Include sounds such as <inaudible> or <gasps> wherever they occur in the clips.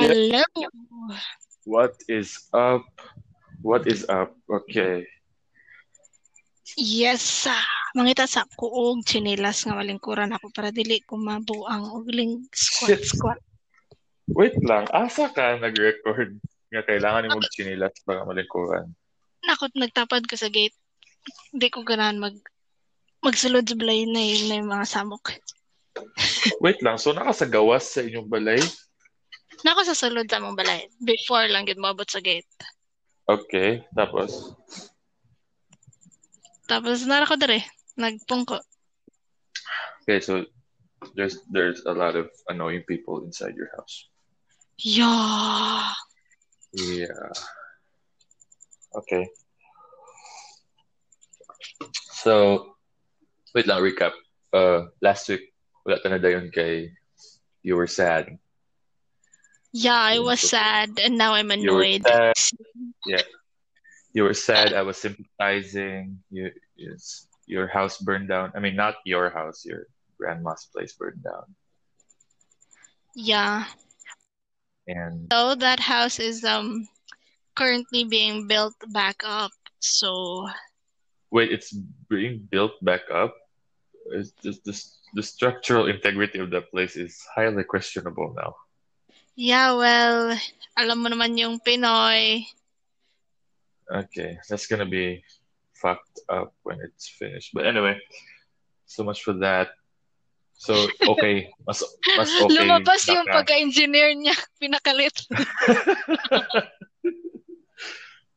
Hello. What is up? What is up? Okay. Yes, sa mangita sa kuog chinelas nga malingkuran ako para dili ko mabuang og ling squat squat. Wait lang. Asa ka nag-record nga kailangan mo chinilas para malingkuran? Nakot nagtapad ko sa gate. Di ko ganahan mag magsulod sa balay na yun na yung mga samok. Wait lang. So nakasagawas sa inyong balay? Nako sa sulod sa mong balay. Before lang gid moabot sa gate. Okay. Tapos? Tapos nara ko dere, nagpungko. Okay, so there's there's a lot of annoying people inside your house. Yeah. Yeah. Okay. So, wait lang, recap. Uh, last week, wala ka na dayon kay you were sad. Yeah, I was sad and now I'm annoyed. Yeah. You were sad. I was sympathizing. You, your house burned down. I mean, not your house. Your grandma's place burned down. Yeah. And So that house is um currently being built back up. So wait, it's being built back up. It's just this the structural integrity of that place is highly questionable now. Yeah, well, alam mo naman yung Pinoy. Okay, that's gonna be fucked up when it's finished. But anyway, so much for that. So okay, <laughs> mas mas okay. Lumabas yung ka. pagka-engineer niya, pinakalit. <laughs>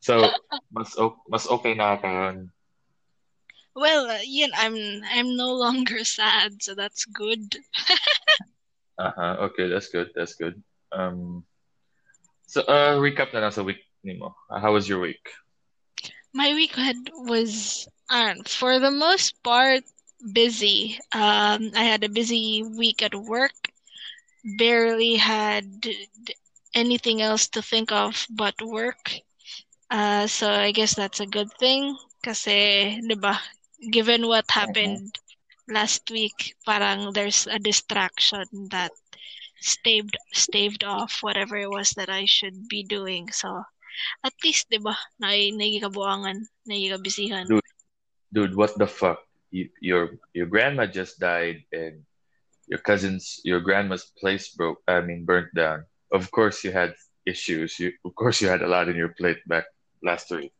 so mas mas okay na karon. Well, yun, I'm I'm no longer sad, so that's good. <laughs> Uh-huh. Okay, that's good. That's good. Um so uh recap na lang sa week nimo. How was your week? My weekend was, uh, for the most part, busy. Um, I had a busy week at work. Barely had anything else to think of but work. Uh, so I guess that's a good thing. Kasi, di ba, given what happened last week, parang there's a distraction that staved staved off whatever it was that I should be doing. So, at least, di ba, nai nagikabuangan, nagikabisihan. Dude. Dude, what the fuck? You, your your grandma just died and your cousin's your grandma's place broke I mean burnt down. Of course you had issues. You of course you had a lot in your plate back last week.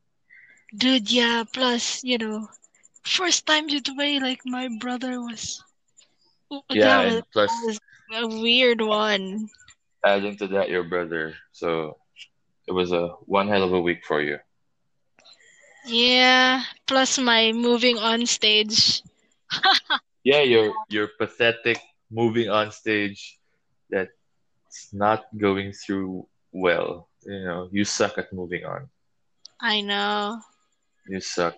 Dude, yeah, plus, you know, first time you way, like, my brother was, Yeah, and plus was a weird one. adding to that your brother. So it was a one hell of a week for you. Yeah, plus my moving on stage. <laughs> Yeah, your your pathetic moving on stage that's not going through well. You know, you suck at moving on. I know, You suck.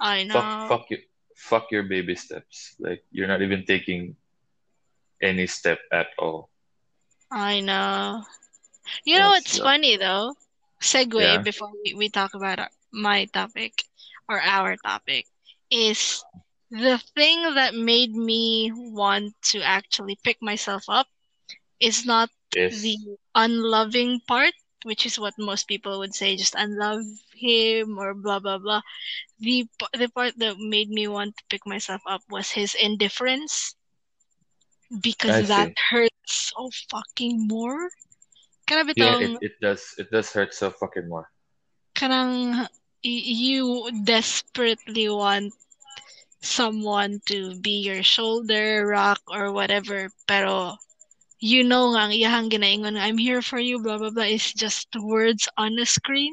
I Fuck know. fuck you fuck your baby steps. Like you're not even taking any step at all. I know. You know Yes, what's yeah. funny though? Segue Yeah. before we, we talk about my topic or our topic is the thing that made me want to actually pick myself up is not Is the unloving part, which is what most people would say, just unlove him or blah blah blah. The the part that made me want to pick myself up was his indifference, I because that see. hurts so fucking more. Kana Yeah, it, it does it does hurt so fucking more. kanang you desperately want someone to be your shoulder rock or whatever, pero you know nga ang iyahang ginaingon I'm here for you, blah blah blah, is just words on a screen.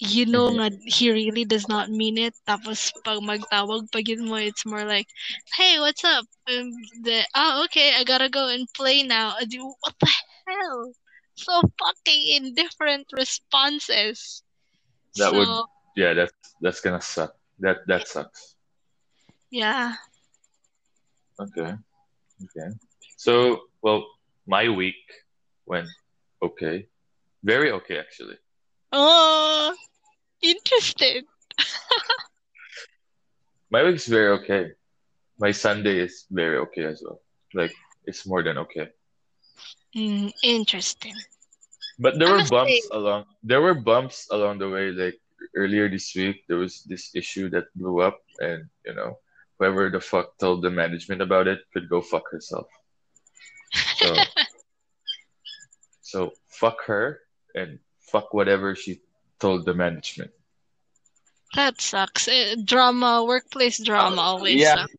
You know Mhm. nga he really does not mean it. Tapos pag magtawag pag yun mo, it's more like, hey, what's up? Um, the, oh, okay, I gotta go and play now. Do- What the hell? So fucking indifferent responses. That would yeah, that's that's gonna suck. That that sucks. yeah. Okay. Okay. So, well, my week went okay. Very okay, actually. Oh, interested. <laughs> My week's very okay. My Sunday is very okay as well. Like, it's more than okay. Mm, interesting. But there I were bumps say- along there were bumps along the way. Like earlier this week, there was this issue that blew up, and you know, whoever the fuck told the management about it could go fuck herself. So, <laughs> so fuck her and fuck whatever she told the management. That sucks. Eh, drama, workplace drama always yeah, sucks.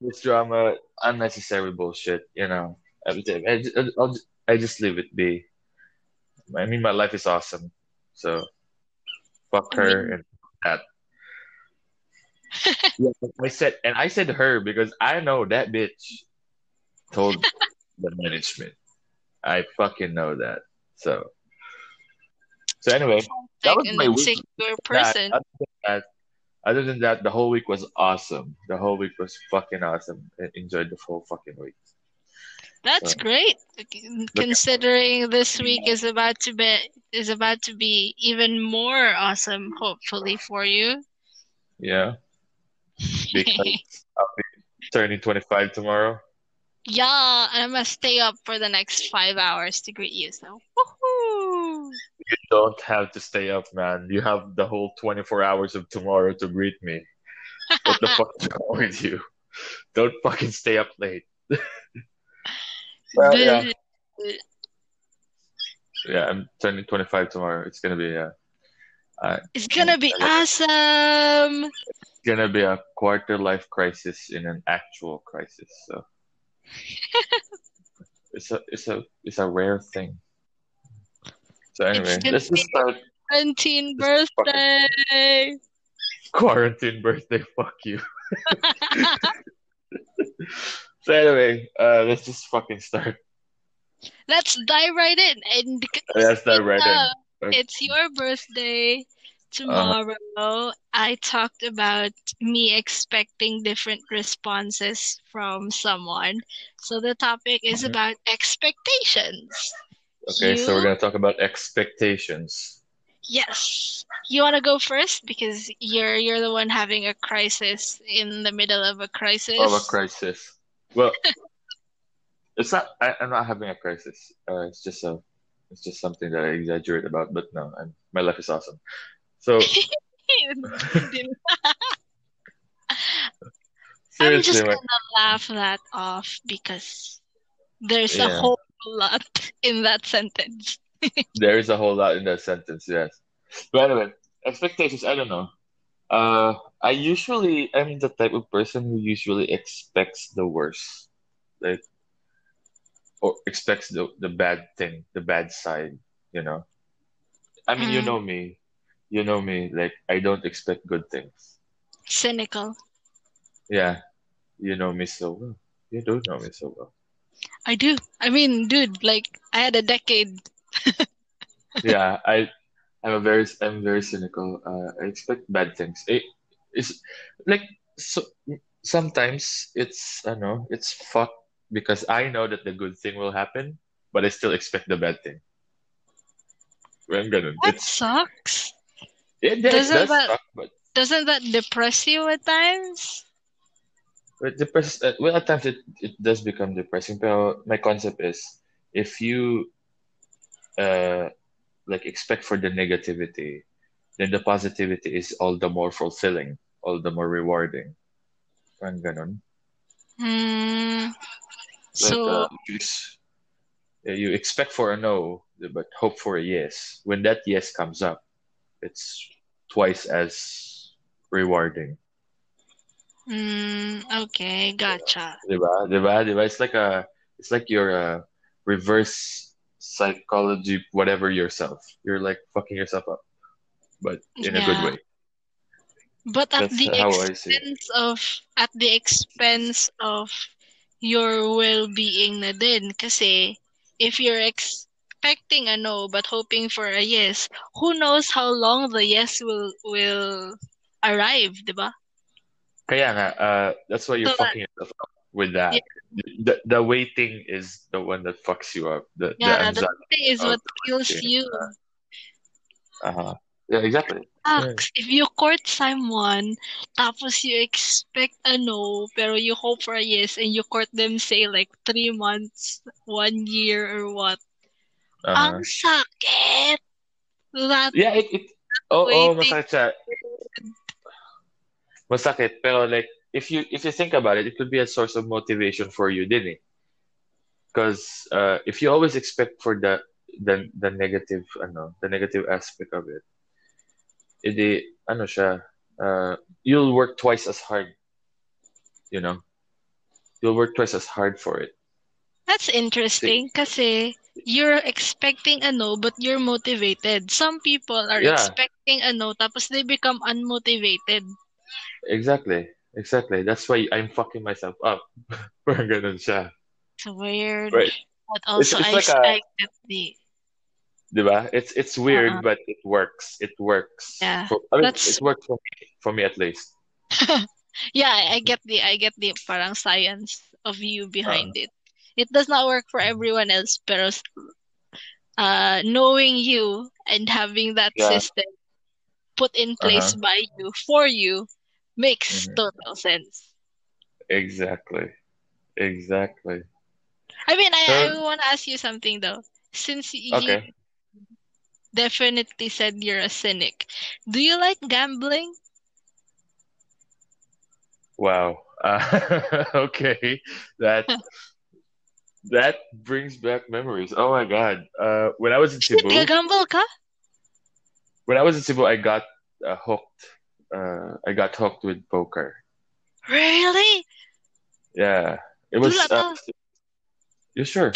this drama, unnecessary bullshit. You know, I, I, I, I'll, I just leave it be. I mean, my life is awesome, so fuck I her mean- and that. yeah, I said, and I said her because I know that bitch told the management. I fucking know that. So, so anyway, that was my week. person. other than that, other than that, the whole week was awesome. The whole week was fucking awesome. I enjoyed the whole fucking week. That's so- great. Considering this week is about to be is about to be even more awesome, hopefully for you. Yeah, because <laughs> I'll be turning 25 tomorrow. Yeah, I must stay up for the next five hours to greet you. So, woohoo! You don't have to stay up, man. You have the whole 24 hours of tomorrow to greet me. What the fuck is wrong with you? Don't fucking stay up late. <laughs> Well, yeah. Yeah, I'm turning 25 tomorrow. It's gonna be a, uh, It's gonna be awesome. it's gonna be a quarter life crisis in an actual crisis. So <laughs> it's a it's a it's a rare thing. So anyway, let's just start Quarantine This birthday. quarantine birthday. Fuck you. So anyway, uh, let's just fucking start. Let's dive right in. And Let's dive right in. uh, Okay. It's your birthday tomorrow. I talked about me expecting different responses from someone. So the topic is Mhm. about expectations. Okay, so we're gonna talk about expectations. Yes. You want to go first because you're you're the one having a crisis in the middle of a crisis. Of a crisis. Well, <laughs> it's not. I, I'm not having a crisis. Uh, it's just a. It's just something that I exaggerate about. But no, I'm, my life is awesome. So <laughs> <laughs> I'm just gonna laugh that off because there's a whole lot in that sentence. <laughs> there is a whole lot in that sentence. Yes, but anyway, expectations. I don't know. Uh, I usually am the type of person who usually expects the worst, like, or expects the the bad thing, the bad side. You know, I mean, you Mm. know me, you know me. Like, I don't expect good things. Cynical. Yeah, you know me so well. You don't know me so well. I do. I mean, dude, like I had a decade. <laughs> yeah, I, I'm a very, I'm very cynical. Uh, I expect bad things. It, it's like so. Sometimes it's, I know, it's fuck because I know that the good thing will happen, but I still expect the bad thing. Well, ganun. That It's sucks. it, it Doesn't does that- suck, but Doesn't that depress you at times? But depress, uh, well, at times it, it does become depressing. But my concept is if you uh like expect for the negativity, then the positivity is all the more fulfilling, all the more rewarding. Parang ganon. Like, So uh, you, you expect for a no, but hope for a yes. When that yes comes up, it's twice as rewarding. Hmm. Okay, gotcha. Diba? Diba? Diba? It's like a, it's like your uh, reverse psychology, whatever yourself. You're like fucking yourself up, but in a good Yeah. way. But at That's the how I see it. expense of at the expense of your well-being na din kasi if you're expecting a no but hoping for a yes, who knows how long the yes will will arrive, 'di ba? Kaya nga, uh, that's why you're So that- fucking yourself up with that. The, the waiting is the one that fucks you up. The, the Yeah, the anxiety. thing is what kills you. Uh-huh. Yeah, exactly. Sucks. If you court someone, tapos you expect a no, pero you hope for a yes, and you court them, say, like, three months, one year, or what. Uh-huh. Ang sakit! That Yeah, it, it oh, oh, masakit siya. Masakit, pero like, if you if you think about it, it could be a source of motivation for you, din eh. Because uh, if you always expect for the the the negative, ano, the negative aspect of it, edi, ano siya, uh, you'll work twice as hard. You know, you'll work twice as hard for it. That's interesting kasi you're expecting a no but you're motivated. Some people are Yeah. expecting a no tapos they become unmotivated. Exactly, exactly. That's why I'm fucking myself up. <laughs> Parang ganun siya. It's weird. Right. But also it's I, like a- I the Diba? It's it's weird, Uh-uh. but it works. It works. Yeah, For, I mean, that's- it works for me, for me at least. <laughs> yeah, I I get the I get the parang science of you behind Uh-huh. it. It does not work for everyone else, pero uh knowing you and having that Yeah. system put in place Uh-huh. by you for you makes Mhm. total sense. Exactly. Exactly. I mean, I, I want to ask you something though. Since you Okay. definitely said you're a cynic, do you like gambling? Wow. Uh, <laughs> okay. That that brings back memories. Oh my God. Uh, when I was in Cebu, gagamble ka? when I was in Cebu, I got uh, hooked. Uh, I got hooked with poker. Really? Yeah. It was. Uh, you sure?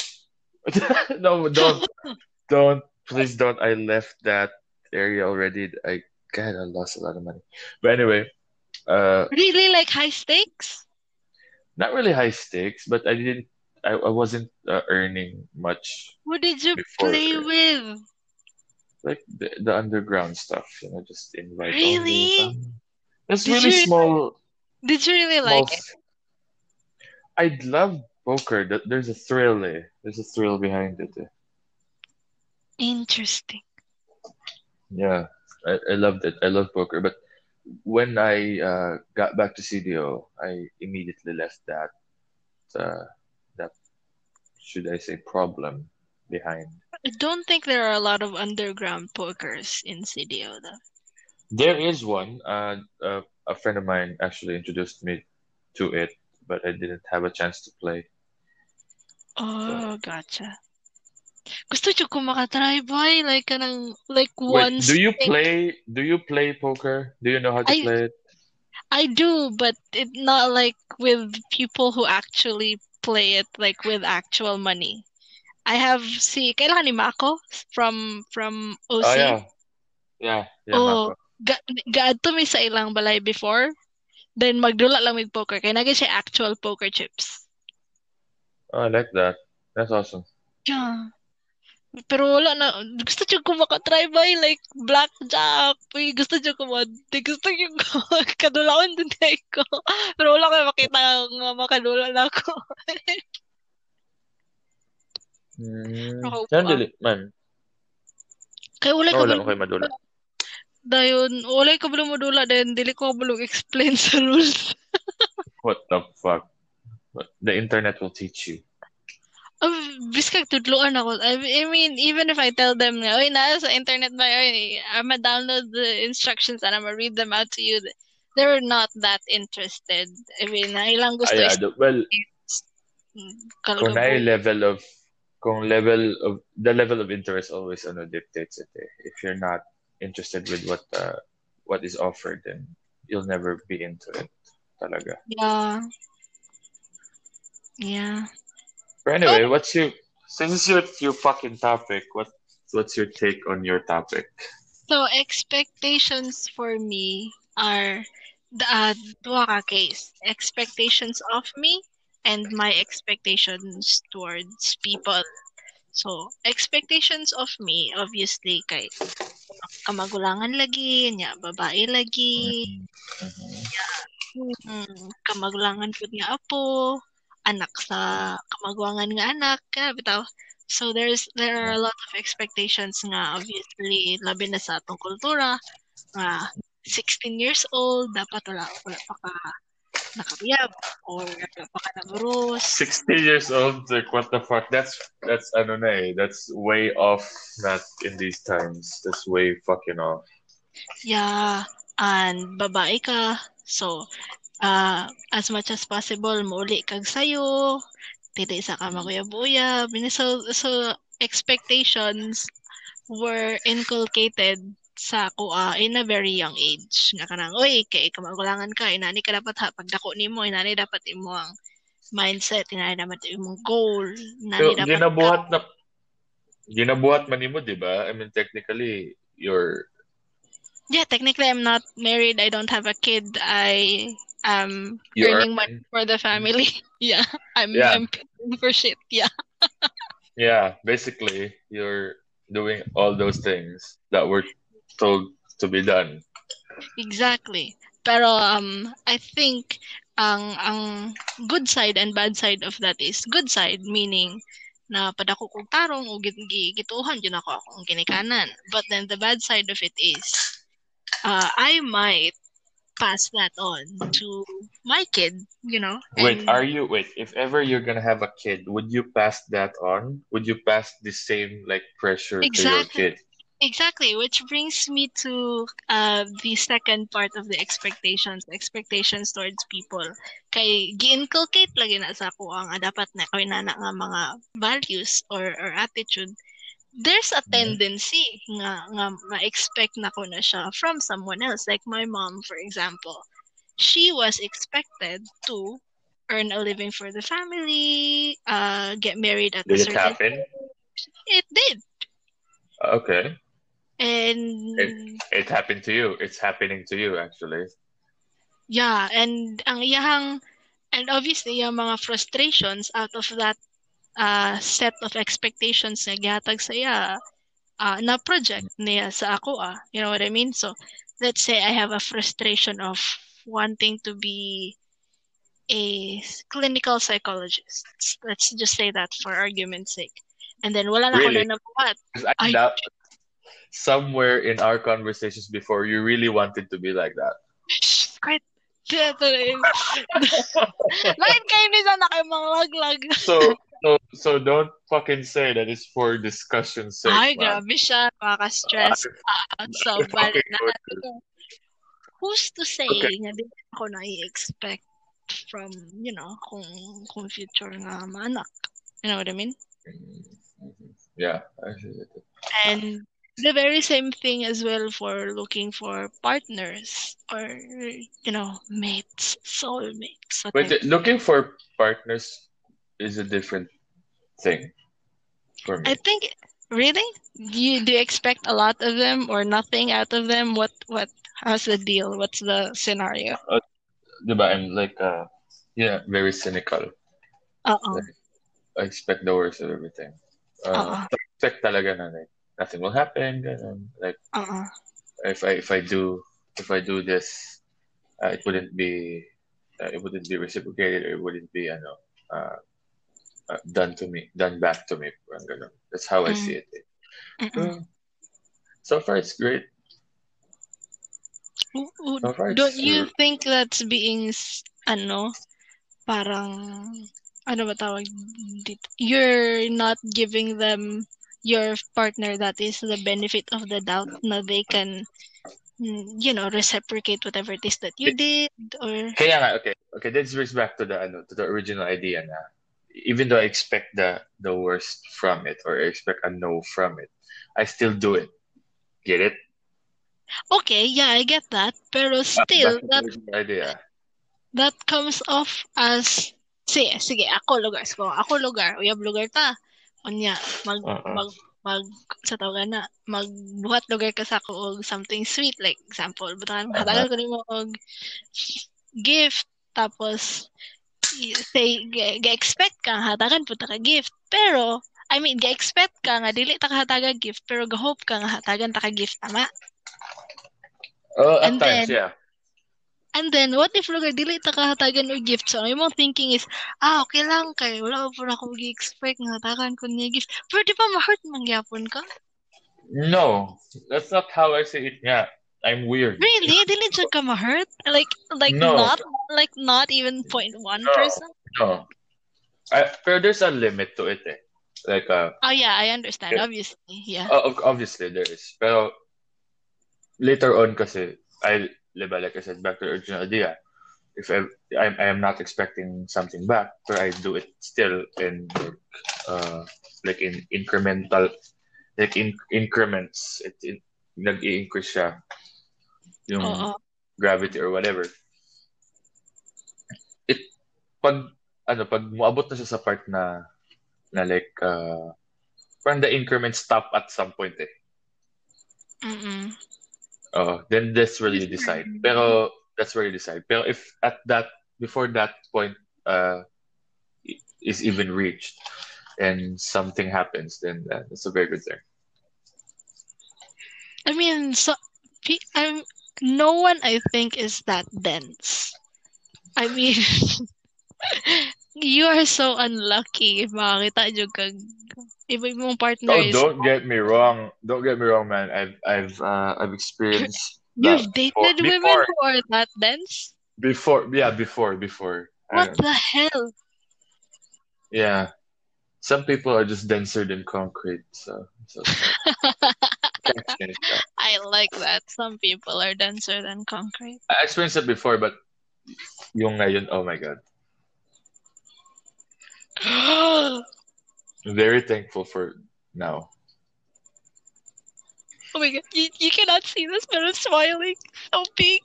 <laughs> no, don't, <laughs> don't, please don't. I left that area already. I God, I lost a lot of money. But anyway, uh, Really like high stakes? not really high stakes, but I didn't. I, I wasn't uh, earning much. What did you Before- play with? Like the, the underground stuff, you know, just invite Really? only. It's Did really you- small. Did you really like it? I love poker. Th- There's a thrill there. There's a thrill behind it. eh. Interesting. Yeah, I, I loved it. I love poker. But when I uh, got back to CDO, I immediately left that uh, that should I say problem behind. I don't think there are a lot of underground pokers in CDO though. There is one. Uh, uh, a friend of mine actually introduced me to it, but I didn't have a chance to play. Oh, gotcha. Gusto ko makatry boy like kanang like Wait, do you play? Do you play poker? Do you know how to I- play it? I do, but it not like with people who actually play it like with actual money. I have si kailan ni Mako from from OC. Oh yeah, yeah, yeah. Oh. Ga gaadto mi sa ilang balay before. Then magdula lang with poker kay nagay siya actual poker chips. Oh, I like that. That's awesome. Yeah. Pero wala na. Gusto ko ko makatry ba like blackjack. Uy, gusto ko ko Di gusto ko <laughs> ko. Kadulaon din ko. Pero wala ko makita nga makadula na ako. <laughs> Ako Yan, pa. dili, man. Kaya wala Oh, ka wala ko kayo madula. dayon wala ka ba modula dayon dili ko explain <laughs> sa rules. What the fuck? The internet will teach you. Biskag tudloan ako. I, mean, even if I tell them, oy, na sa internet ba, oy, I'm gonna download the instructions and I'm gonna read them out to you. They're not that interested. I mean, ilang gusto Ah, yeah, well, na kalabo. level of kung level of the level of interest always ano dictates it eh. If you're not interested with what uh, what is offered then you'll never be into it talaga. Yeah. Yeah. But anyway, what's your since it's your your fucking topic, what what's your take on your topic? So expectations for me are the uh, duha case. Expectations of me and my expectations towards people. So expectations of me obviously kay kamagulangan lagi, nya babae lagi, mm, kamagulangan pud nga apo, anak sa kamagulangan nga anak, kaya bitaw. So there's there are a lot of expectations nga obviously labi na sa atong kultura. Nga 16 years old dapat wala wala pa ka or wala pa ka 60 years old, like what the fuck? That's that's ano na eh. That's way off not in these times. That's way fucking off. Yeah, and babae ka. So, uh, as much as possible, mauli kag sayo. Dili sa ka maguyab-uyab. So, so, expectations were inculcated sa kuha in a very young age. Nga kanang, oy, kay kamagulangan ka, inani ka dapat ha, pagdako nimo, inani dapat imo ang mindset, inani dapat imong goal, inani So, dapat ginabuhat na ginabuhat man nimo, 'di ba? I mean technically you're Yeah, technically I'm not married. I don't have a kid. I am you earning earn- money for the family. <laughs> yeah, I'm Yeah. I'm paying for shit. Yeah. <laughs> yeah, basically you're doing all those things that were told to be done. Exactly. Pero um I think ang ang good side and bad side of that is good side meaning na padako kog tarong o git gi- gituhan yun ako akong ginikanan. But then the bad side of it is uh, I might pass that on to my kid, you know. Wait, are you wait, if ever you're gonna have a kid, would you pass that on? Would you pass the same like pressure to your Exactly. kid? Exactly, which brings me to uh, the second part of the expectations, expectations towards people. Kay gi-inculcate lagi na sa ako ang dapat na kay nana nga mga values or or attitude. There's a tendency nga nga ma-expect na ko na siya from someone else. Like my mom, for example. She was expected to earn a living for the family, uh, get married at a Did it certain happen? It did. Okay. And It happened to you. It's happening to you actually. Yeah, and ang iyahang and obviously yung mga frustrations out of that uh, set of expectations na gihatag sa iya uh, na project niya sa ako ah. You know what I mean? So, let's say I have a frustration of wanting to be a clinical psychologist. Let's just say that for argument's sake. And then wala na Really? ko na nabuhat. I I- doubt somewhere in our conversations before you really wanted to be like that. Shh, quite. Bakit kayo nisa na kayo mga laglag? So so so don't fucking say that it's for discussion's sake. Ay, man. grabe siya. Out. So, bali na. Who's to say Okay. ako na-expect from, you know, kung, kung future nga maanak. You know what I mean? Mhm. Yeah, I. And the very same thing as well for looking for partners or, you know, mates, soulmates. But looking for partners is a different thing for me. I think, really? Do you, do you expect a lot of them or nothing out of them? What, what, how's the deal? What's the scenario? Diba? I'm like, uh, yeah, very cynical. Uh-uh. I expect the worst of everything. Uh, Uh-uh. Expect talaga na like nothing will happen. ganun. Like Uh-uh. if I if I do if I do this, uh, it wouldn't be uh, it wouldn't be reciprocated or it wouldn't be ano uh, uh, done to me done back to me. Ganun. That's how I Mm. see it. So far, it's great. So far, Don't you uh, think that's being, ano, parang, ano ba tawag dito? You're not giving them, your partner, that is the benefit of the doubt na they can, mm, you know, reciprocate whatever it is that you did or, Kaya nga, okay. Okay, this brings back to the ano, to the original idea na even though I expect the the worst from it or I expect a no from it, I still do it. Get it? okay, yeah, I get that. Pero Uh, still, that, idea. that comes off as, sige, sige, ako lugar. So, ako lugar, uyab lugar ta. Unya, mag, Uh-uh. mag, mag, sa tawag na, magbuhat lugar ka sa ako og something sweet. Like, example, butakan, Uh-huh. ko nimo og gift, tapos, say, ga- ga-expect ka, hatagan po ta ka gift. Pero, I mean, ga-expect ka nga, dili ta ka hatagan gift, pero ga-hope ka nga hatagan ta ka gift, tama? Oh, at And times, then- yeah. And then, what if lugar dili ta kahatagan og gift? So, imong thinking is, ah, okay lang kay wala pa ako gi-expect nga hatagan ko niya gift. Pero di ba ma-hurt mangyapon ka? No, that's not how I say it. Yeah, I'm weird. Really? Dili jud ka ma-hurt? Like like No. not like not even 0.1 percent? No, I, pero there's a limit to it. Eh. Like, uh, Oh yeah, I understand. Yeah. Obviously, yeah. o- ob- obviously there is. Pero later on, kasi I, diba, like I said, back to the original idea. If I, I, I am not expecting something back, but I do it still in uh, like in incremental, like in increments. It, it nag-i-increase siya yung Oo. gravity or whatever. It pag ano pag moabot na siya sa part na na like uh, parang the increments stop at some point eh. Mm-mm. Oh, then that's where you decide. Pero that's where you decide. Pero if at that before that point uh is even reached and something happens, then uh, that's a very good thing. I mean, so I'm no one I think is that dense. I mean, <laughs> you are so unlucky if makakita nyo kag iba mong partner Oh, is don't get me wrong. Don't get me wrong, man. I've I've uh, I've experienced <laughs> you've dated before. women who are that dense? Before, yeah, before, before. What the hell? yeah. Some people are just denser than concrete, so so that. <laughs> I like that. Some people are denser than concrete. I experienced it before, but yung ngayon, oh my god. I'm <gasps> very thankful for now. Oh my god, you, you cannot see this, but I'm smiling so <laughs> big.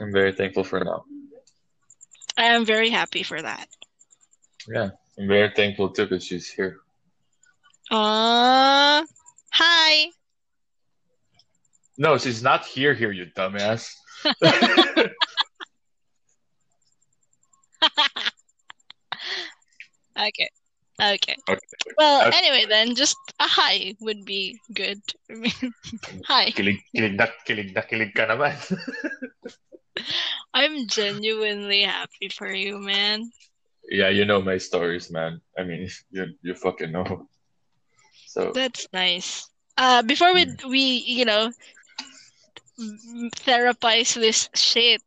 I'm very thankful for now. I am very happy for that. Yeah, I'm very thankful too because she's here. Uh, hi. No, she's not here. Here, you dumbass. <laughs> <laughs> Okay. Okay. Okay. Well, Okay. anyway, then just a hi would be good. <laughs> I mean, hi. kilig, kilig na, kilig na, kilig ka naman. <laughs> I'm genuinely happy for you, man. yeah, you know my stories, man. I mean, you you fucking know. So That's nice. Uh, before we we you know therapize this shit,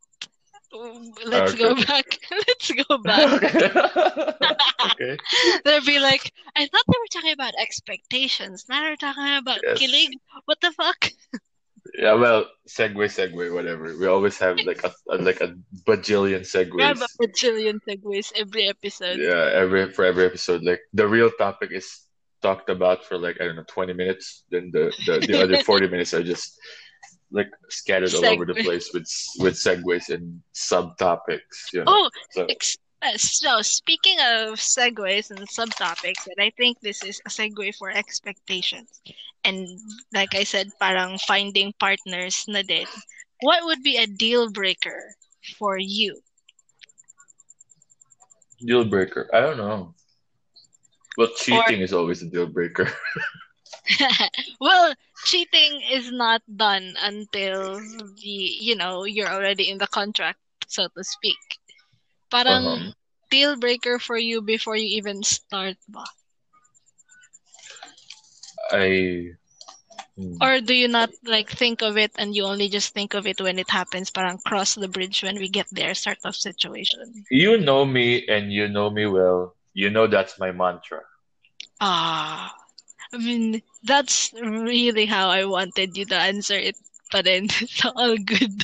<laughs> let's go back. let's go back. okay. <laughs> <laughs> They'll be like, I thought they were talking about expectations. Now they're talking about Yes. killing. What the fuck? Yeah, well, segue, segue, whatever. We always have like a, a like a bajillion We have a bajillion segues every episode. Yeah, every for every episode, like the real topic is talked about for like I don't know twenty minutes. Then the the, the other forty minutes are just like scattered all over the place with with segues and subtopics. You know. Oh, So ex- uh, so speaking of segues and subtopics, and I think this is a segue for expectations. And like I said, parang finding partners na din. What would be a deal breaker for you? deal breaker. I don't know. Well, cheating is always a deal breaker. <laughs> <laughs> well, cheating is not done until the you know you're already in the contract, so to speak. Parang Um, deal breaker for you before you even start ba? I. hmm. Or do you not like think of it and you only just think of it when it happens, parang cross the bridge when we get there sort of situation? You know me and you know me well. You know that's my mantra. Ah, I mean, that's really how I wanted you to answer it, but then <laughs> it's all good.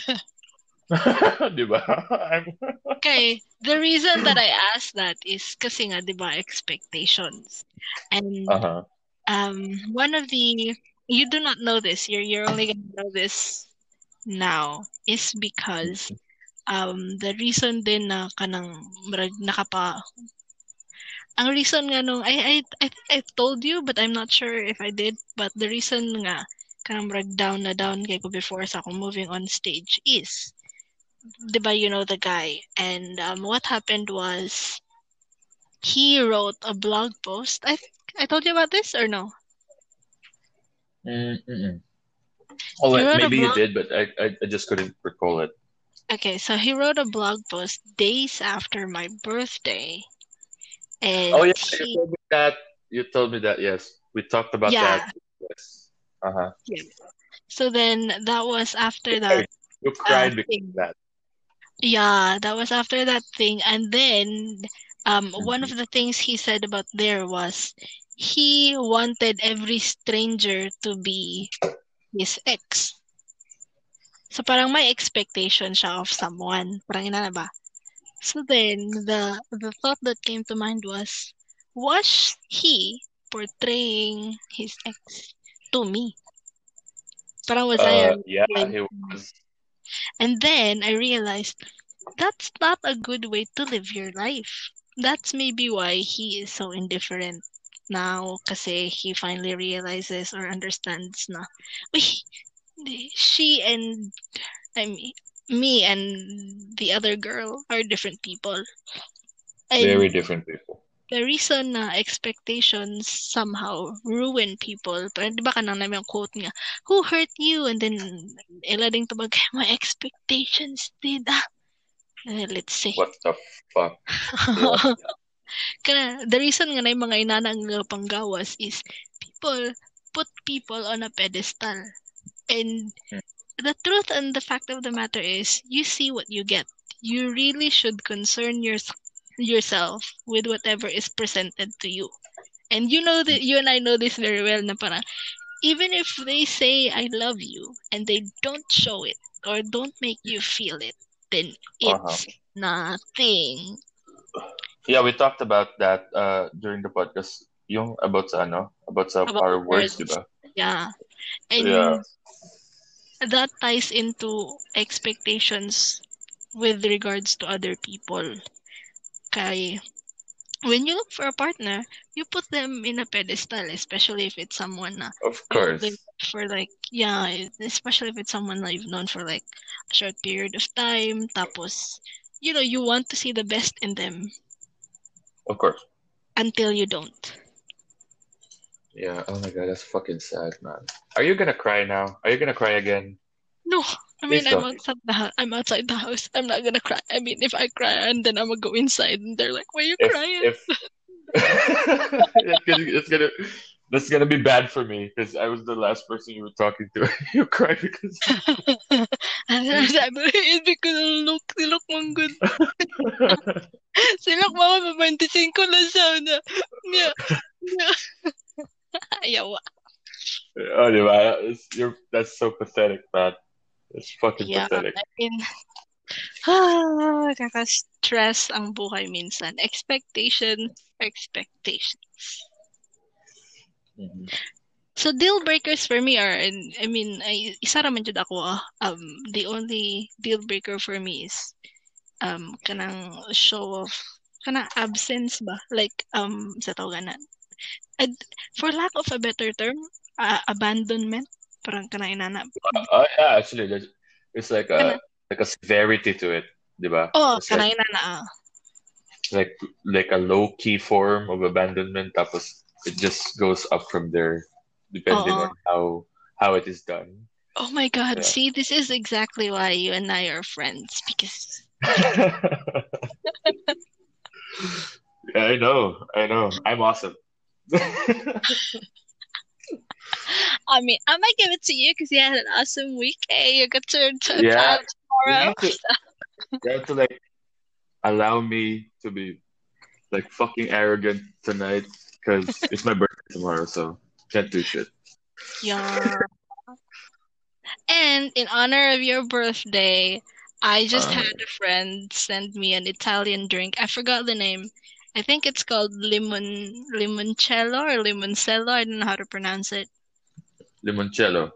<laughs> Diba? <laughs> Okay, the reason that I asked that is kasi nga, di ba, expectations. And uh-huh. um, one of the, you do not know this, you're, you're only gonna know this now, is because um, the reason din na kanang nakapa, ang reason nga nung, I, I, I, think I told you, but I'm not sure if I did, but the reason nga, kanang murag down na down kay ko before sa akong moving on stage is, di ba you know the guy, and um, what happened was, he wrote a blog post. I think I told you about this or no? Mm-mm. Oh, wait, maybe you did, but I, I, I just couldn't recall it. Okay, so he wrote a blog post days after my birthday. And Oh yeah, he, you told me that. You told me that. Yes, we talked about Yeah. that. Yes. Uh huh. Yeah. so then that was after that. You cried Uh, because thing. of that. Yeah, that was after that thing. And then um one Mm-hmm. of the things he said about there was he wanted every stranger to be his ex. So parang may expectation siya of someone. Parang ina na ba? So then the the thought that came to mind was was he portraying his ex to me? Parang was I Uh, yeah, he was. And then I realized that's not a good way to live your life. That's maybe why he is so indifferent now kasi he finally realizes or understands na uy, she and I mean me and the other girl are different people. And Very different people. the reason na expectations somehow ruin people, parang di ba kanang namin yung quote nga, who hurt you? And then, ila ding tabag, <laughs> my expectations did. Ah. Eh, let's see. What the fuck? <laughs> Kana, the reason nga na yung mga inanang panggawas is people put people on a pedestal. And the truth and the fact of the matter is, you see what you get. You really should concern your, yourself with whatever is presented to you. And you know that you and I know this very well na parang, even if they say I love you and they don't show it or don't make you feel it, then it's nothing. Yeah, we talked about that uh during the podcast. Yung about sa ano? About sa About our words, words. di ba? Yeah. And Yeah. That ties into expectations with regards to other people. Kay, when you look for a partner, you put them in a pedestal, especially if it's someone na Of course. for like, yeah, especially if it's someone that you've known for like a short period of time. Tapos, you know, you want to see the best in them Of course. until you don't. Yeah. Oh my god, that's fucking sad, man. Are you gonna cry now? Are you gonna cry again? No, I mean Please I'm don't. outside the house. I'm outside the house. I'm not gonna cry. I mean, if I cry and then I'm gonna go inside and they're like, "Why are you If crying?" if <laughs> it's gonna, it's gonna that's gonna be bad for me because I was the last person you were talking to. <laughs> you cry because <laughs> and then sabi, it's because of look, si look mong good. Si look mga 25 na siya na. Yeah. <laughs> Yeah. Oh, diba? It's, you're that's so pathetic, man. It's fucking Yeah, pathetic. I mean, <sighs> ah, kaka-stress ang buhay minsan. Expectations, expectations. Mhm. So deal breakers for me are, and I mean, ay, isa raman jud ako ah. Um, the only deal breaker for me is um kanang show of kanang absence ba? Like um sa tawagan na. Ad, for lack of a better term, uh, abandonment. Parang inana. Oh yeah, actually, there's, it's like Kana- a like a severity to it, diba? Oh, It's like, ah. like like a low key form of abandonment. Tapos it just goes up from there, depending Oo. on how how it is done. Oh my God. Yeah. See, this is exactly why you and I are friends because <laughs> yeah, I know, I know. I'm awesome. <laughs> I mean, I might give it to you because you had an awesome week. Hey, you got to to Yeah. tomorrow. You need you have to like allow me to be like fucking arrogant tonight because it's my birthday tomorrow, so can't do shit. Yeah. And in honor of your birthday, I just Uh. had a friend send me an Italian drink. I forgot the name. I think it's called limon limoncello or limoncello. I don't know how to pronounce it. Limoncello.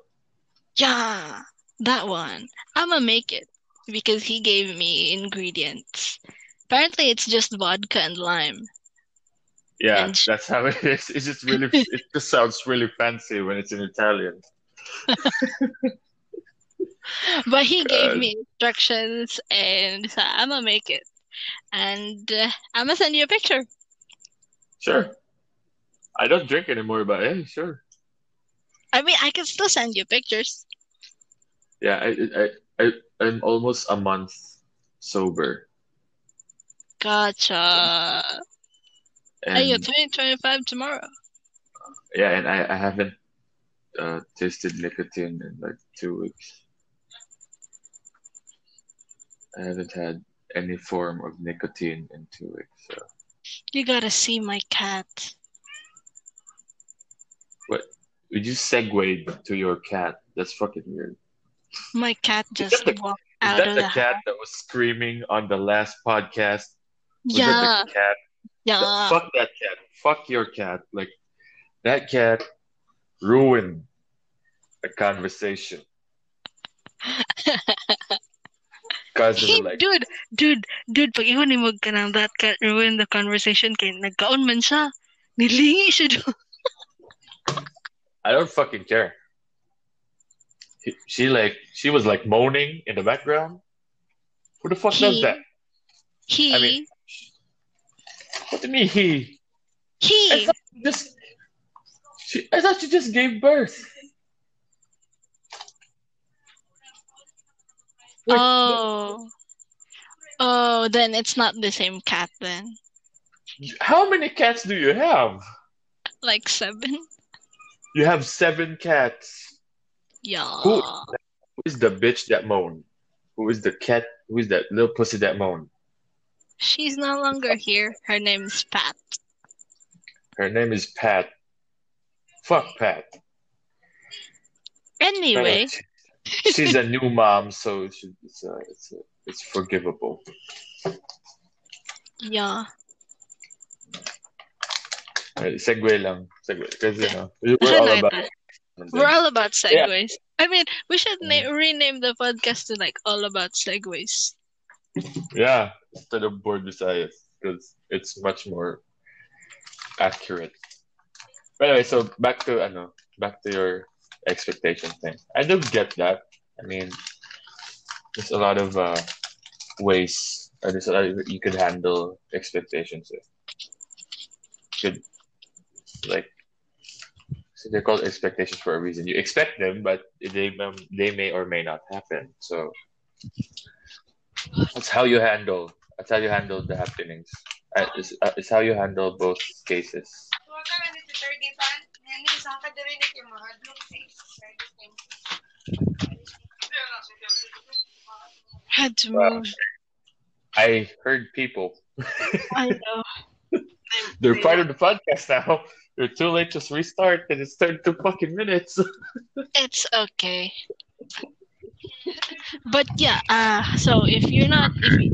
Yeah, that one. I'ma make it because he gave me ingredients. Apparently, it's just vodka and lime. Yeah, And- that's how it is. It's just really, <laughs> it just sounds really fancy when it's in Italian. <laughs> But he gave me instructions, and so I'ma make it. And uh, I'ma send you a picture. Sure. I don't drink anymore, but hey, sure. I mean, I can still send you pictures. Yeah, I, I, I, I'm almost a month sober, Gotcha. Hey, you're and 2025 tomorrow. yeah, and I, I haven't uh, tasted nicotine in like two weeks. I haven't had any form of nicotine into it. So You gotta see my cat. What we just segued to your cat. That's fucking weird. My cat just the- walked out that of the the cat that was screaming on the last podcast? Was Yeah, the cat? yeah. Fuck that cat. Fuck your cat. Like that cat ruined a conversation. <laughs> Cause they Hey, like, dude, dude, dude, pag iwanimog ka ng that cat ruined the conversation kay nagkaon man siya. Nilingi siya doon. I don't fucking care. She like she was like moaning in the background. Who the fuck does that? He, I mean, What do you mean he? I he, thought you just she, I thought you just gave birth. Oh. Oh, then it's not the same cat then. How many cats do you have? Like seven? You have seven cats. Yeah. Who- Who is the bitch that moan? Who is the cat? Who is that little pussy that moan? She's no longer here. Her name is Pat. Her name is Pat. Fuck Pat. Anyway, She's a <laughs> new mom, so she, it's, uh, it's, it's forgivable. yeah. Segue lang. Segue. Because, you know, we're all about We're all about Yeah. segues. I mean, we should na- rename the podcast to like all about segues. Yeah, instead of board Visayas, because it's much more accurate. But anyway, so back to ano, back to your expectation thing. I do get that. I mean, there's a lot of uh, ways. Uh, there's a lot of, you could handle expectations. With. You could like. So they're called expectations for a reason. You expect them, but they um, they may or may not happen. So that's how you handle. That's how you handle the happenings. Uh, it's, uh, it's how you handle both cases. Had to Wow. move. I heard people. I know. <laughs> They're part of the podcast now. You're too late. Just restart, and it's 32 fucking minutes. <laughs> It's okay. But yeah, uh, so if you're not, if you,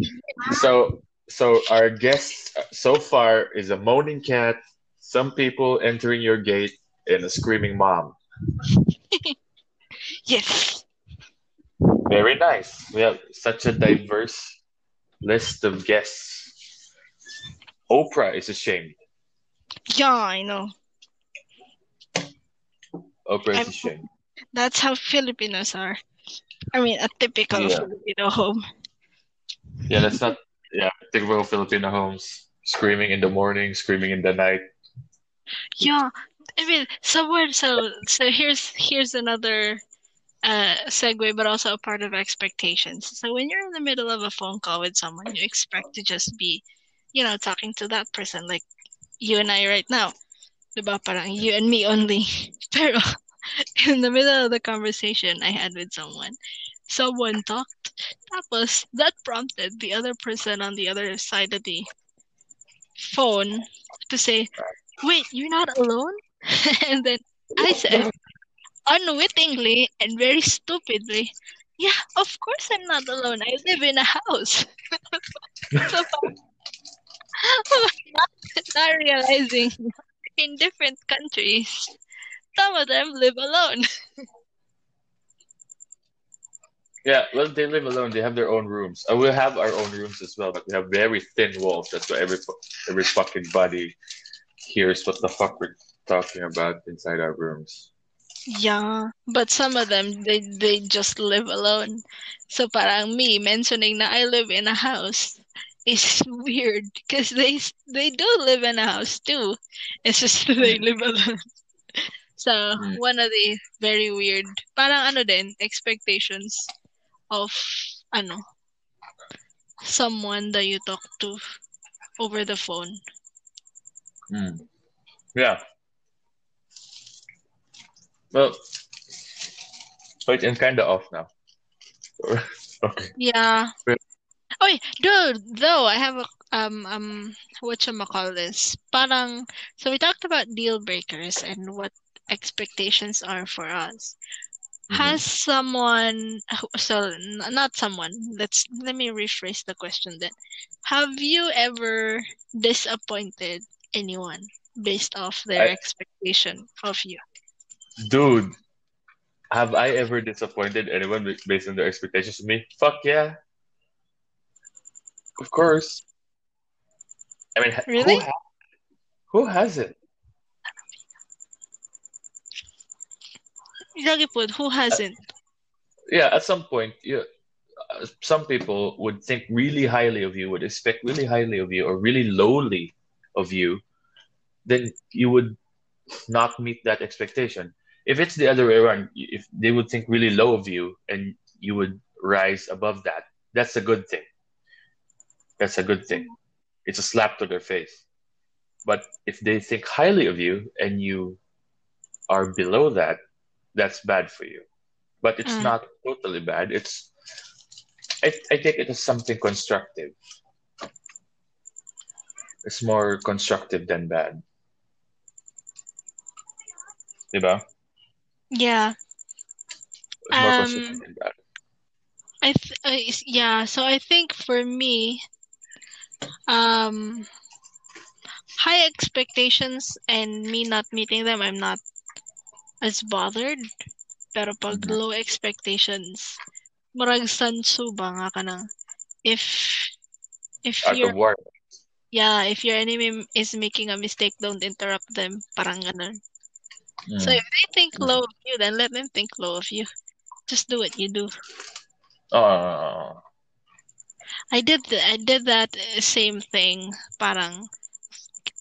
so, so our guest so far is a moaning cat, some people entering your gate, and a screaming mom. <laughs> yes, Very nice. We have such a diverse list of guests. Oprah is ashamed. yeah, I know. Oprah is I'm- ashamed. That's how Filipinos are. I mean, a typical Yeah. Filipino home. Yeah, that's not. Yeah, typical Filipino homes. Screaming in the morning, screaming in the night. Yeah, I mean, somewhere. So, so here's here's another uh segue, but also a part of expectations. So when you're in the middle of a phone call with someone, you expect to just be, you know, talking to that person, like you and I right now. You and me only. <laughs> Pero in the middle of the conversation I had with someone, someone talked. Tapos that prompted the other person on the other side of the phone to say, Wait, you're not alone? <laughs> and then I said, unwittingly and very stupidly, Yeah, of course I'm not alone. I live in a house. <laughs> so, <laughs> not, not realizing in different countries, some of them live alone. Yeah, well, they live alone. They have their own rooms. Uh, we have our own rooms as well, but we have very thin walls. That's why every every fucking body hears what the fuck we're talking about inside our rooms. Yeah, but some of them they they just live alone. So parang me mentioning that I live in a house is <laughs> weird because they they do live in a house too. It's just they live <laughs> alone. So, Mm. one of the very weird, parang ano din, expectations of, ano, someone that you talk to over the phone. Mm. Yeah. Well, wait, I'm kind of off now. <laughs> okay. Yeah. Oh, dude, though, I have a, um, um, call this? Parang, so we talked about deal breakers and what expectations are for us. Mhm. Has someone, so not someone, let's, let me rephrase the question then. Have you ever disappointed anyone based off their I- expectation of you? Dude, have I ever disappointed anyone based on their expectations of me? Fuck yeah. Of course. I mean, Really? who, ha- who hasn't? Lagi po, who hasn't? Yeah, at some point, you, uh, some people would think really highly of you, would expect really highly of you, or really lowly of you. Then you would not meet that expectation. If it's the other way around, if they would think really low of you and you would rise above that, that's a good thing. That's a good thing. It's a slap to their face. But if they think highly of you and you are below that, that's bad for you. But it's Mm. not totally bad. It's I, I take it as something constructive. It's more constructive than bad. Diba? Yeah. Um, constructive than bad. I th uh, is- yeah, so I think for me, um, high expectations and me not meeting them, I'm not as bothered. Pero pag Mhm. low expectations, murag sansu ba nga ka nang if if Art your yeah, if your enemy is making a mistake, don't interrupt them. Parang ganun. So Mm. if they think Mm. low of you, then let them think low of you. Just do what you do. Oh, I did th I did that uh, same thing. Parang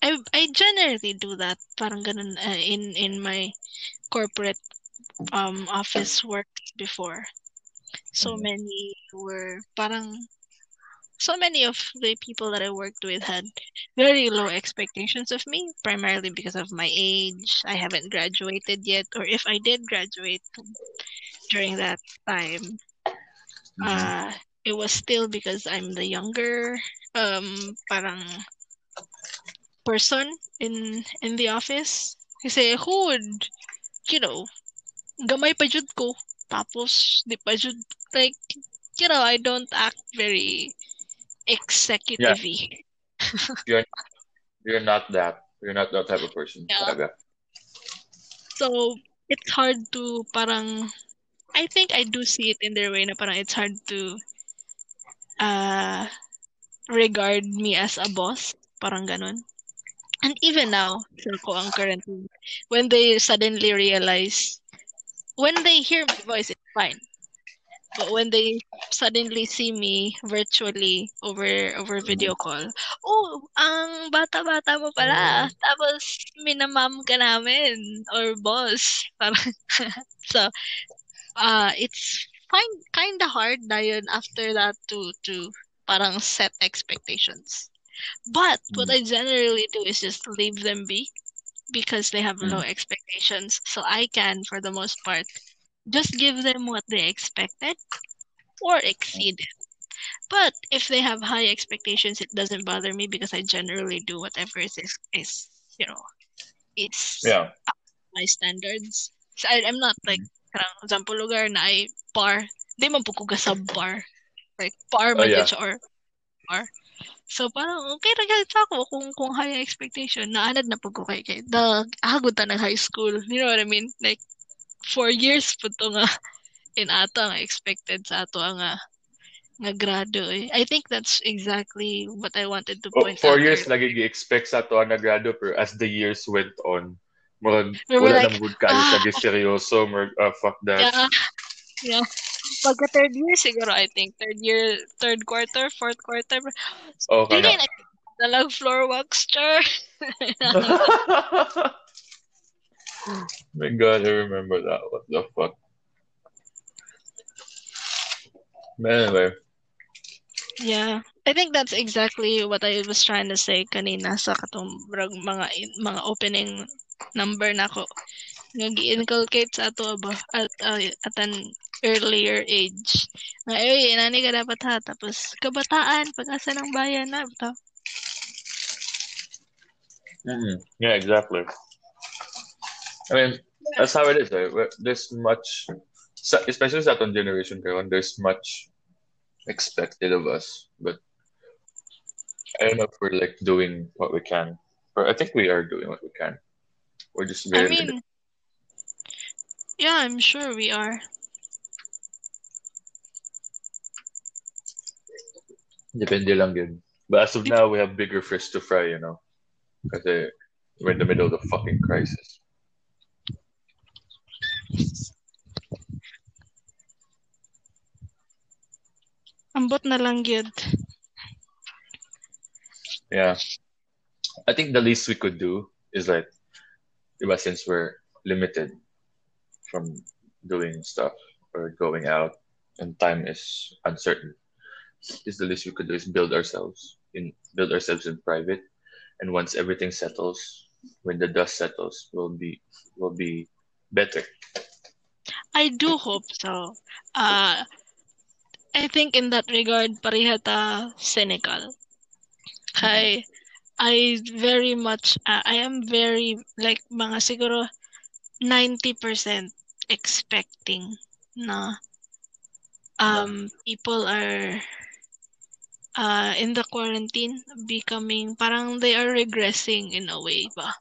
I I generally do that. Parang ganun uh, in in my corporate um office work before. So Mhm. many were parang so many of the people that I worked with had very low expectations of me, primarily because of my age. I haven't graduated yet, or if I did graduate during that time, Mhm. uh, it was still because I'm the younger um parang person in in the office. Kasi who would, you know, gamay pa jud ko. Tapos, di pa jud, like, you know, I don't act very executive-y. You're not that. You're not that type of person. Yeah. Talaga. So, it's hard to parang, I think I do see it in their way na parang it's hard to uh, regard me as a boss. Parang ganun. And even now, sure ko ang current, when they suddenly realize, when they hear my voice, it's fine. But when they suddenly see me virtually over over mm-hmm. video call, oh, ang bata-bata mo pala. Mm-hmm. Tapos minamam ka namin or boss. <laughs> Parang so uh it's fine kind of hard na yun after that to to parang set expectations. But what mm. I generally do is just leave them be because they have low mm. expectations. So I can, for the most part, just give them what they expected or exceed it. But if they have high expectations, it doesn't bother me because I generally do whatever is is, is you know, it's Yeah. my standards. So I, I'm not like mm-hmm. parang example lugar na ay bar. Di man po sa bar. Like bar Oh, yeah. or bar. So parang okay ra gyud ako kung kung high expectation naanad na pud ko kay kay the hagod ta ng high school. You know what I mean? Like four years pud to nga <laughs> in ato nga expected sa ato nga nga grado eh. I think that's exactly what I wanted to Oh, point four years earlier. lagi gi-expect sa to na grado pero as the years went on, murag We wala like, nang good kayo ah. sa seryoso, murag ah, fuck that. Yeah. Yeah. Pagka third year siguro, I think. Third year, third quarter, fourth quarter. Oh, Dili na nalag floor wax, char. <laughs> <laughs> My God, I remember that. What the fuck? But anyway, Yeah. I think that's exactly what I was trying to say kanina sa katong mga mga opening number nako nga gi-inculcate sa ato ba at uh, at an earlier age. Nga ay inani ka dapat ha tapos kabataan pag-asa ng bayan na bitaw. Mhm. yeah, exactly. I mean, that's how it is. Right? There's much, especially atong generation karon, there's much expected of us. But I don't know if we're like doing what we can. Or I think we are doing what we can. We're just very. I mean Yeah, I'm sure we are. Depende lang yun. But as of now, we have bigger fish to fry, you know? Kasi we're in the middle of the fucking crisis. Ambot na lang gyud. Yeah. I think the least we could do is like, diba, since we're limited from doing stuff or going out and time is uncertain, is the least we could do is build ourselves in build ourselves in private. And once everything settles, when the dust settles, we'll be will be better. I do hope so. Uh, I think in that regard, pareha ta cynical. Kay, I very much, uh, I am very, like, mga siguro 90% expecting na um, people are uh, in the quarantine becoming, parang they are regressing in a way ba?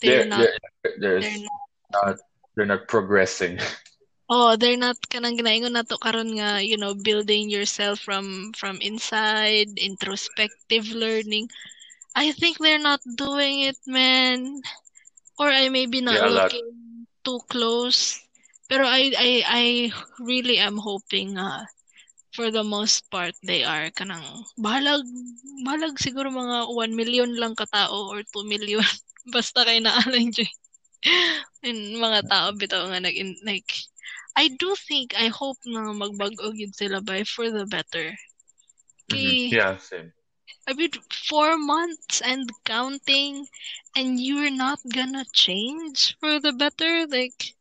They're There- not, there- there's they're not they're not progressing. <laughs> Oh, they're not kanang ginaingon nato karon nga, you know, building yourself from from inside, introspective learning. I think they're not doing it, man. Or I maybe not Yeah, a lot. looking too close. Pero I I I really am hoping uh, for the most part they are kanang bahalag bahalag siguro mga 1 million lang katao or 2 million <laughs> basta kay dyan. In <laughs> mga tao bitaw nga nag like I do think I hope na magbag-o gyud sila by for the better. Mhm. Yeah, same. I mean four months and counting and you're not gonna change for the better like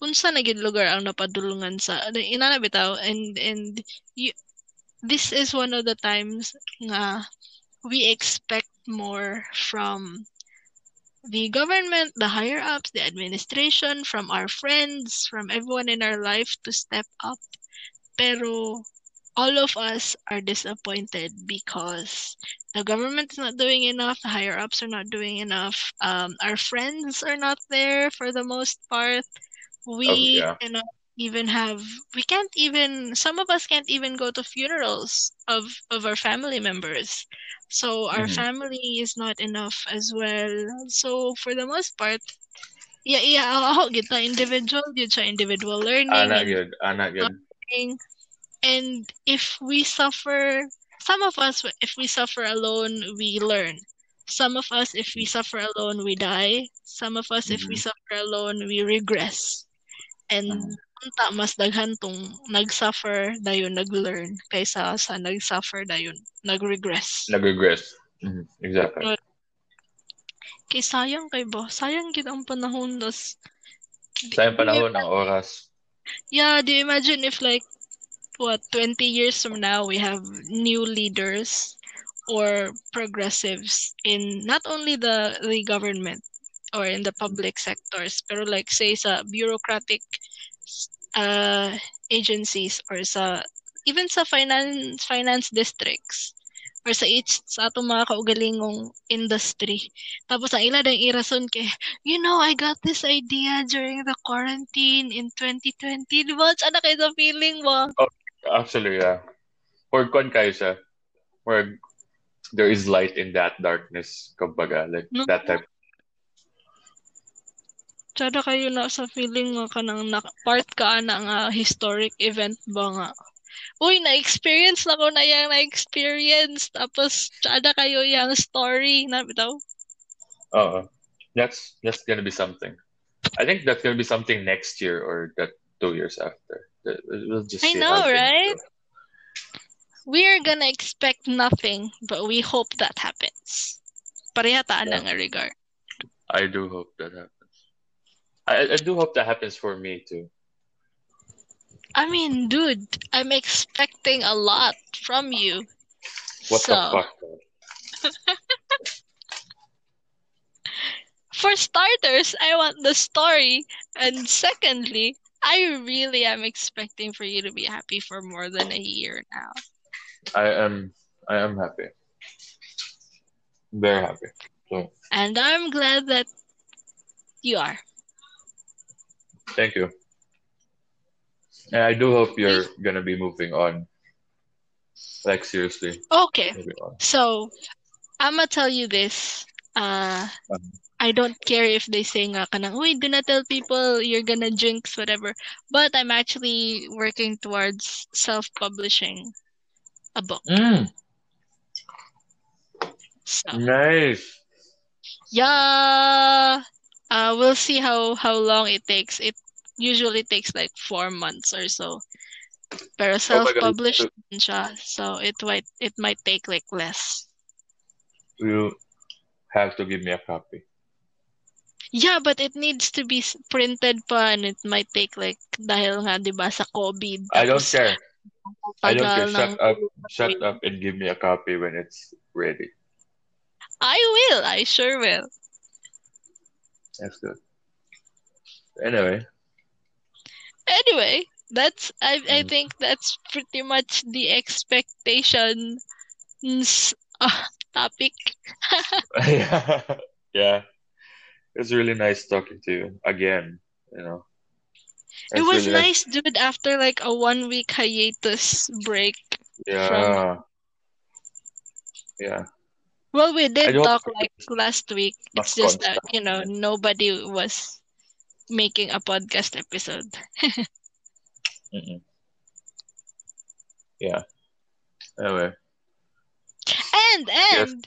unsa na lugar ang napadulungan sa inana bitaw and and you, this is one of the times nga we expect more from the government, the higher ups, the administration, from our friends, from everyone in our life to step up. Pero all of us are disappointed because the government is not doing enough, the higher ups are not doing enough, um, our friends are not there for the most part. We yeah. cannot even have we can't even some of us can't even go to funerals of of our family members so our Mhm. family is not enough as well so for the most part yeah yeah ako gid individual yun siya individual learning Ana and good. Ana and if we suffer some of us if we suffer alone we learn some of us if we suffer alone we die some of us if we Mhm. suffer alone we regress and Mhm. Unta mas daghan tong nag-suffer dayon nag-learn kaysa sa nag-suffer dayon nag-regress Nag-regress. Mhm. Exactly. kay sayang kay ba sayang gid ang panahon das Sa yung panahon, ang oras. yeah do you imagine if like what 20 years from now we have new leaders or progressives in not only the the government or in the public sectors pero like say sa bureaucratic uh agencies or sa even sa finance finance districts or sa each sa atong mga kaugalingong industry tapos ang ila dang irason kay you know I got this idea during the quarantine in 2020 di ba ana kay sa feeling mo Actually, yeah. Or kon kayo siya. Where there is light in that darkness. Kumbaga, like No. that type. Tsada kayo na sa feeling nga kanang na, part ka na nga historic event ba nga. Uy, na-experience na ko na yung na-experience. Tapos, tsada kayo yung story na bitaw. Oo. That's that's gonna be something. I think that's gonna be something next year or that two years after. We'll just I know, right? go. We're gonna expect nothing, but we hope that happens. Parehataan Yeah. ng regard. I do hope that happens. I, I do hope that happens for me too. I mean, dude, I'm expecting a lot from you. What so, the fuck? <laughs> for starters, I want the story. And secondly, I really am expecting for you to be happy for more than a year now. I am I am happy. Very happy. So And I'm glad that you are. Thank you. And I do hope you're gonna be moving on. Like seriously, Okay, so I'm gonna tell you this. Uh, Um, I don't care if they say nga ka ng, Uy, do not tell people you're gonna jinx, whatever. But I'm actually working towards self-publishing a book. Mm, So, nice. yeah, uh, we'll see how how long it takes. It usually takes like four months or so. Pero Oh self-published din siya, so it might it might take like less. You have to give me a copy. Yeah, but it needs to be printed pa and it might take like dahil nga 'di ba sa COVID I don't care. I don't care. Shut up. Shut up and give me a copy when it's ready. I will. I sure will. That's good. Anyway, Anyway, that's I I mm, think that's pretty much the expectations uh, topic. <laughs> <laughs> yeah, yeah. It's really nice talking to you again. You know, It was really nice. nice, dude, after like a one week hiatus break from Yeah, yeah. Well, we did talk like last week. It's just that, you know, nobody was making a podcast episode. <laughs> Mm-mm. Yeah. Oh, anyway, And yes. and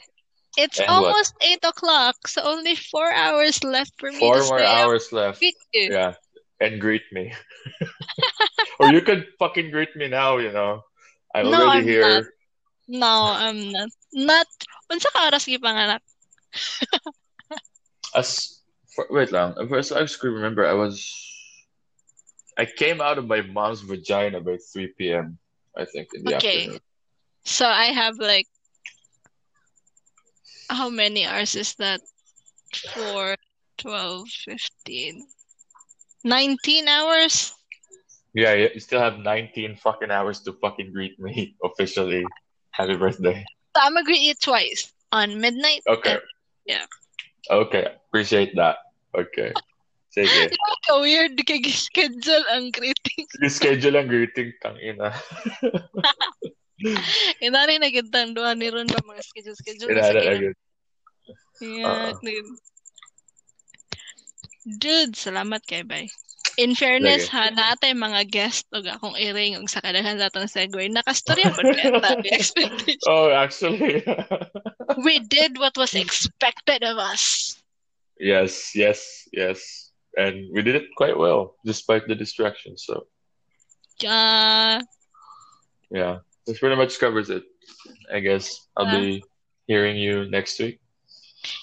it's And what? almost eight o'clock, so only four hours left for me Four more hours left. Yeah, and greet me. <laughs> <laughs> Or you could fucking greet me now. You know, I'm No, already I'm not. No, I'm not. Not. Unsa ka oras gipanganak? <laughs> As for, wait lang. First, I just remember I was I came out of my mom's vagina by 3 p.m. I think in the Okay. afternoon. So I have like how many hours is that? 4, 12, 15, 19 hours? Yeah, you you still have 19 fucking hours to fucking greet me <laughs> officially. Happy birthday. So I'm gonna greet you twice on midnight Okay. and yeah. Okay. Appreciate that. Okay. Sige. <laughs> A weird kay schedule ang greeting. Schedule ang greeting kang ina. Inari <laughs> na kitang duha ni ron ba mga schedule schedule na Inala kanya. agad. Yeah, Oo. dude. Dude, salamat kay bay. In fairness Sige. ha, naatay mga guest og akong iring og sa kadaghan datong segue. Nakastorya rin <laughs> the expectation. Oh, actually. <laughs> We did what was expected of us. Yes, yes, yes. And we did it quite well, despite the distractions. So, Yeah. yeah, this pretty much covers it. I guess I'll Uh, be hearing you next week.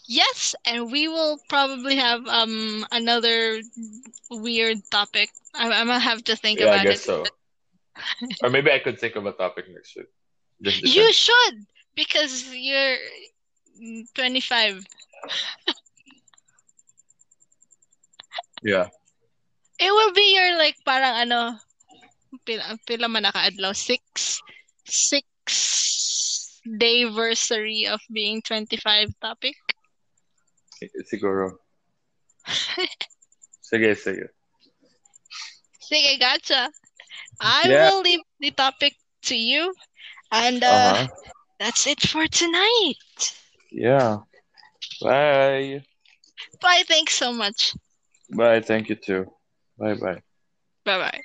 Yes, and we will probably have um another weird topic. I'm, I'm gonna have to think Yeah, I about guess it. so. Or maybe I could think of a topic next week. You should because you're mm, 25. <laughs> Yeah. It will be your like parang ano pila, pila man naka-adlaw six six day versary of being 25 topic. Siguro. <laughs> Sige, sige. Sige, gotcha. I Yeah. will leave the topic to you and uh Uh-huh. that's it for tonight. Yeah. Bye. Bye, thanks so much. Bye. Thank you too. Bye bye. Bye-bye.